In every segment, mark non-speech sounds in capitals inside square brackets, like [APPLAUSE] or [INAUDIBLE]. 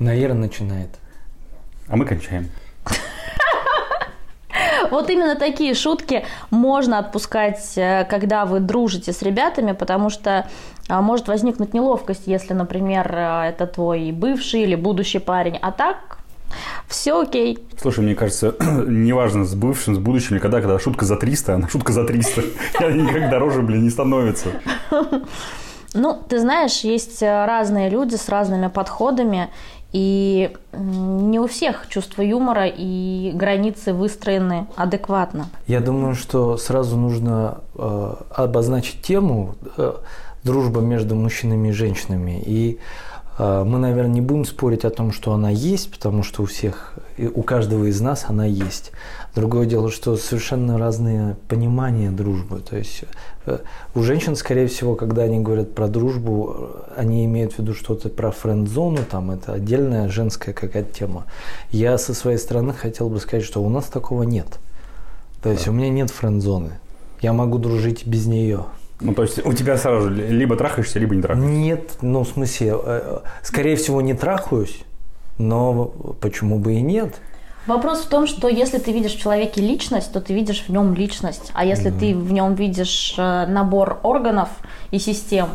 Наира начинает. А мы кончаем. Вот именно такие шутки можно отпускать, э, когда вы дружите с ребятами, потому что а, может возникнуть неловкость, если, например, э, это твой бывший или будущий парень. А так все окей. Слушай, мне кажется, [CLEARS THROAT] неважно, с бывшим, с будущим, или когда, когда шутка за 300, она шутка за 300. Они никак дороже, блин, не становится. [LAUGHS] Ну, ты знаешь, есть э, разные люди с разными подходами, и не у всех чувство юмора и границы выстроены адекватно. Я думаю, что сразу нужно э, обозначить тему э, дружба между мужчинами и женщинами. И мы, наверное, не будем спорить о том, что она есть, потому что у всех, у каждого из нас она есть. Другое дело, что совершенно разные понимания дружбы. То есть э, у женщин, скорее всего, когда они говорят про дружбу, они имеют в виду что-то про френд-зону, там это отдельная женская какая-то тема. Я со своей стороны хотел бы сказать, что у нас такого нет. То есть да. у меня нет френд-зоны. Я могу дружить без нее. Ну, то есть у тебя сразу либо трахаешься, либо не трахаешься? Нет, ну, в смысле, э, скорее всего, не трахаюсь, но почему бы и нет? Вопрос в том, что если ты видишь в человеке личность, то ты видишь в нем личность. А если mm-hmm. ты в нем видишь э, набор органов и систем,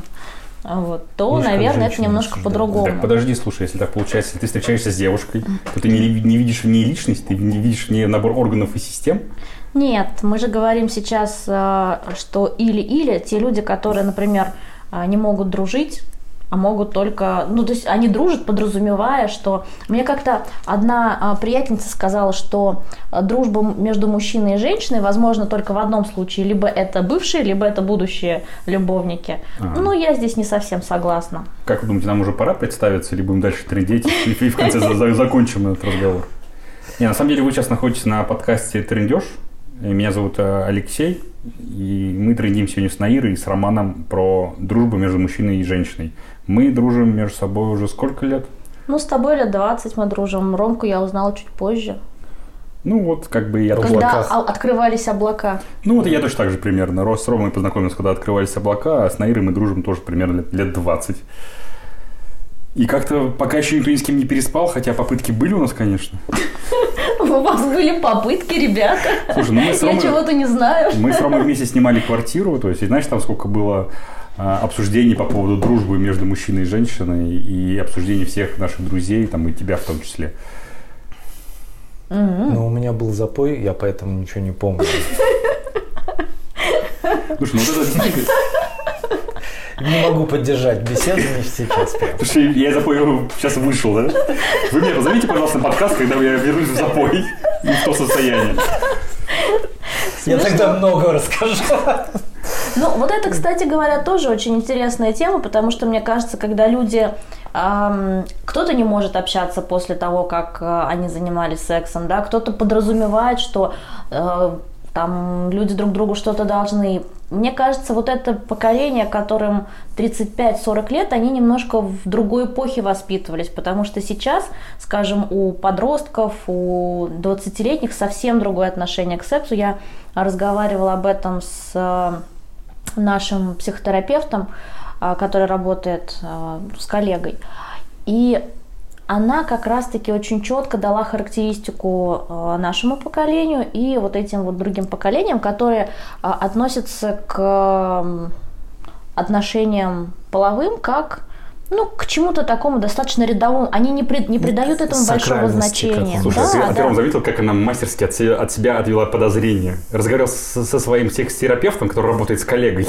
вот, то, Видишь, наверное, это немножко по-другому. Так подожди, слушай, если так получается, если ты встречаешься с девушкой, то ты не, не видишь в ней личность, ты не видишь в ней набор органов и систем? Нет, мы же говорим сейчас, э, что или-или, те люди, которые, например, э, не могут дружить, а могут только, ну то есть они дружат, подразумевая, что мне как-то одна а, приятельница сказала, что дружба между мужчиной и женщиной возможно только в одном случае, либо это бывшие, либо это будущие любовники. Ага. Ну я здесь не совсем согласна. Как вы думаете, нам уже пора представиться, или будем дальше трендеть и в конце закончим этот разговор? Не, на самом деле вы сейчас находитесь на подкасте «Трендеж», меня зовут э, Алексей, и мы трендим сегодня с Наирой и с Романом про дружбу между мужчиной и женщиной. Мы дружим между собой уже сколько лет? Ну, с тобой лет 20 мы дружим. Ромку я узнала чуть позже. Ну, вот как бы я... Когда открывались облака. Ну, вот я точно так же примерно. Рос с Ромой познакомился, когда открывались облака, а с Наирой мы дружим тоже примерно лет, лет 20. И как-то пока еще никто ни с кем не переспал, хотя попытки были у нас, конечно. [LAUGHS] У вас были попытки, ребята. Слушай, ну мы с Ромой, Я чего-то не знаю. Мы с Ромой вместе снимали квартиру, то есть, и знаешь, там сколько было а, обсуждений по поводу дружбы между мужчиной и женщиной и обсуждений всех наших друзей, там и тебя в том числе. Ну, у меня был запой, я поэтому ничего не помню. Слушай, ну вот это не могу поддержать беседу не сейчас. Слушай, я запой сейчас вышел, да? Вы меня позовите, пожалуйста, на подкаст, когда я вернусь в запой и в то состояние. Я тогда много расскажу. Ну, вот это, кстати говоря, тоже очень интересная тема, потому что, мне кажется, когда люди... Эм, кто-то не может общаться после того, как э, они занимались сексом, да, кто-то подразумевает, что э, там люди друг другу что-то должны. Мне кажется, вот это поколение, которым 35-40 лет, они немножко в другой эпохе воспитывались, потому что сейчас, скажем, у подростков, у 20-летних совсем другое отношение к сексу. Я разговаривала об этом с нашим психотерапевтом, а, который работает а, с коллегой. И она как раз-таки очень четко дала характеристику а, нашему поколению и вот этим вот другим поколениям, которые относятся к отношениям половым как ну, к чему-то такому достаточно рядовому. Они не, при, не придают этому большого значения. Слушай, да, а ты, да. заметил, как она мастерски от себя, от себя отвела подозрения? Разговаривал со, со своим секс-терапевтом, который работает с коллегой.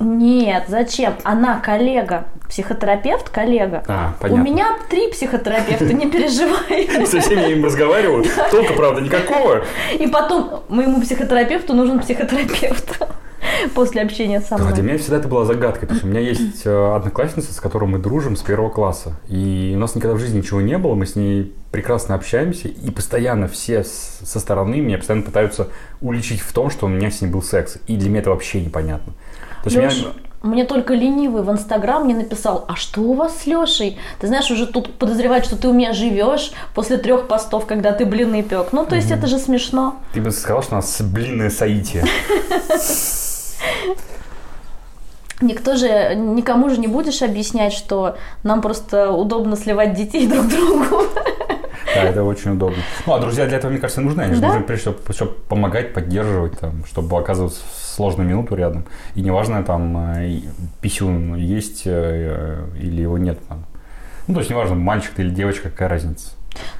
Нет, зачем? Она коллега. Психотерапевт, коллега. А, понятно. У меня три психотерапевта, не переживай. [LAUGHS] Со всеми я им разговариваю, толка, правда, никакого. И потом моему психотерапевту нужен психотерапевт. [LAUGHS] после общения со мной. Для меня всегда это была загадкой. То есть у меня есть э, одноклассница, с которой мы дружим с первого класса. И у нас никогда в жизни ничего не было, мы с ней прекрасно общаемся. И постоянно все со стороны меня постоянно пытаются уличить в том, что у меня с ней был секс. И для меня это вообще непонятно. То есть Леш, меня... Мне только ленивый в Инстаграм мне написал, а что у вас с Лешей? Ты знаешь, уже тут подозревают, что ты у меня живешь после трех постов, когда ты блины пек. Ну, то есть mm это же смешно. Ты бы сказал, что у нас блинное соитие. [LAUGHS] Никто же, никому же не будешь объяснять, что нам просто удобно сливать детей друг другу. Да, это очень удобно. Ну, а друзья для этого, мне кажется, нужны. Они же Да. нужны, прежде всего, чтобы помогать, поддерживать, там, чтобы оказываться в сложную минуту рядом. И неважно, там, э, писюн есть э, или его нет. Там. Ну, то есть, неважно, мальчик ты или девочка, какая разница.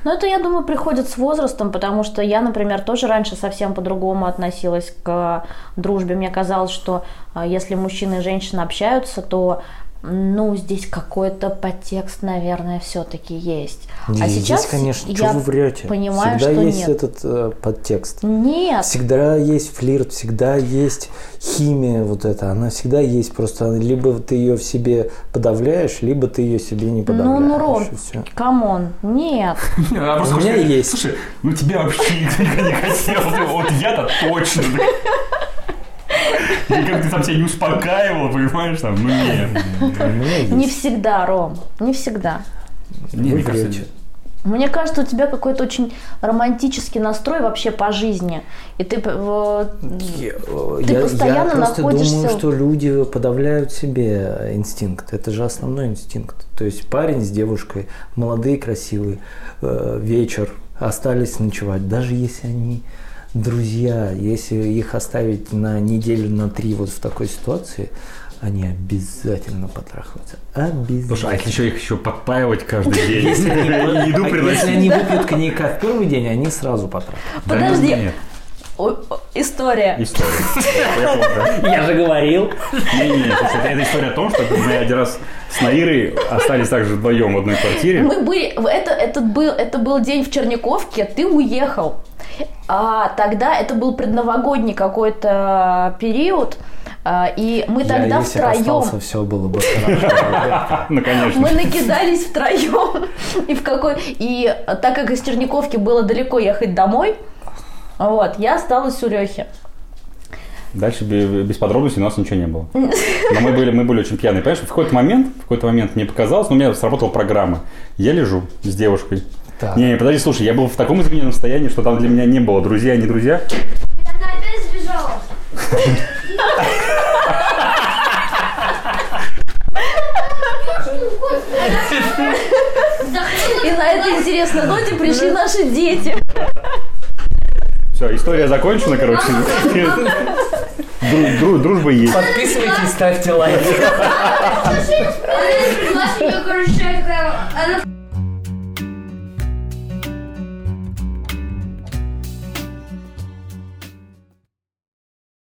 Но это, я думаю, приходит с возрастом, потому что я, например, тоже раньше совсем по-другому относилась к дружбе. Мне казалось, что а, если мужчина и женщина общаются, то ну, здесь какой-то подтекст, наверное, все-таки есть. а Здесь, сейчас конечно, я что вы врете? понимаю, Всегда что есть нет. этот э, подтекст. Нет, Всегда есть флирт, всегда есть химия вот эта, она всегда есть, просто либо ты ее в себе подавляешь, либо ты ее себе не ну, подавляешь. ну, Ром, и всё. come on, нет. [LAUGHS] У меня есть. Слушай, ну тебя вообще никто не хотел. Вот я-то точно. Как ты там себя не успокаивал, понимаешь, там, ну нет. Не всегда, Ром, не всегда. Не, мне кажется. Мне кажется, у тебя какой-то очень романтический настрой вообще по жизни. И ты Я, Ты я- постоянно я просто находишься думаю, что люди подавляют себе инстинкт. Это же основной инстинкт. То есть парень с девушкой, молодые, красивые, э, вечер, остались ночевать. Даже если они друзья, если их оставить на неделю, на три вот в такой ситуации, они обязательно потрахаются. Обязательно. Слушай, а если еще их еще подпаивать каждый день? Если они, [LAUGHS] выпьют коньяка в первый день, они сразу потрахаются. Подожди. О, история. История. [LAUGHS] Я. Я же говорил. Не-не, это, это история о том, что мы один раз с Наирой остались также вдвоем в одной квартире. Мы были, это, этот был, это был день в Черняковке, ты уехал. А тогда это был предновогодний какой-то период, а, и мы Я, тогда если бы втроем, остался, все было бы хорошо. Ну, конечно. мы накидались втроем, [LAUGHS] и в какой, и так как из Черняковки было далеко ехать домой, вот, я осталась у Лехи. Дальше бе- без подробностей у нас ничего не было. Но мы были, мы были очень пьяные. Понимаешь, в какой-то момент, в какой-то момент мне показалось, ну, у меня сработала программа. Я лежу с девушкой. Так. Не, не, подожди, слушай, я был в таком измененном состоянии, что там для меня не было друзья, не друзья. Она опять сбежала. И на этой интересной ноте пришли наши дети. Все, история закончена, короче. Дру- дру- Дружба есть. Подписывайтесь, ставьте лайки. Она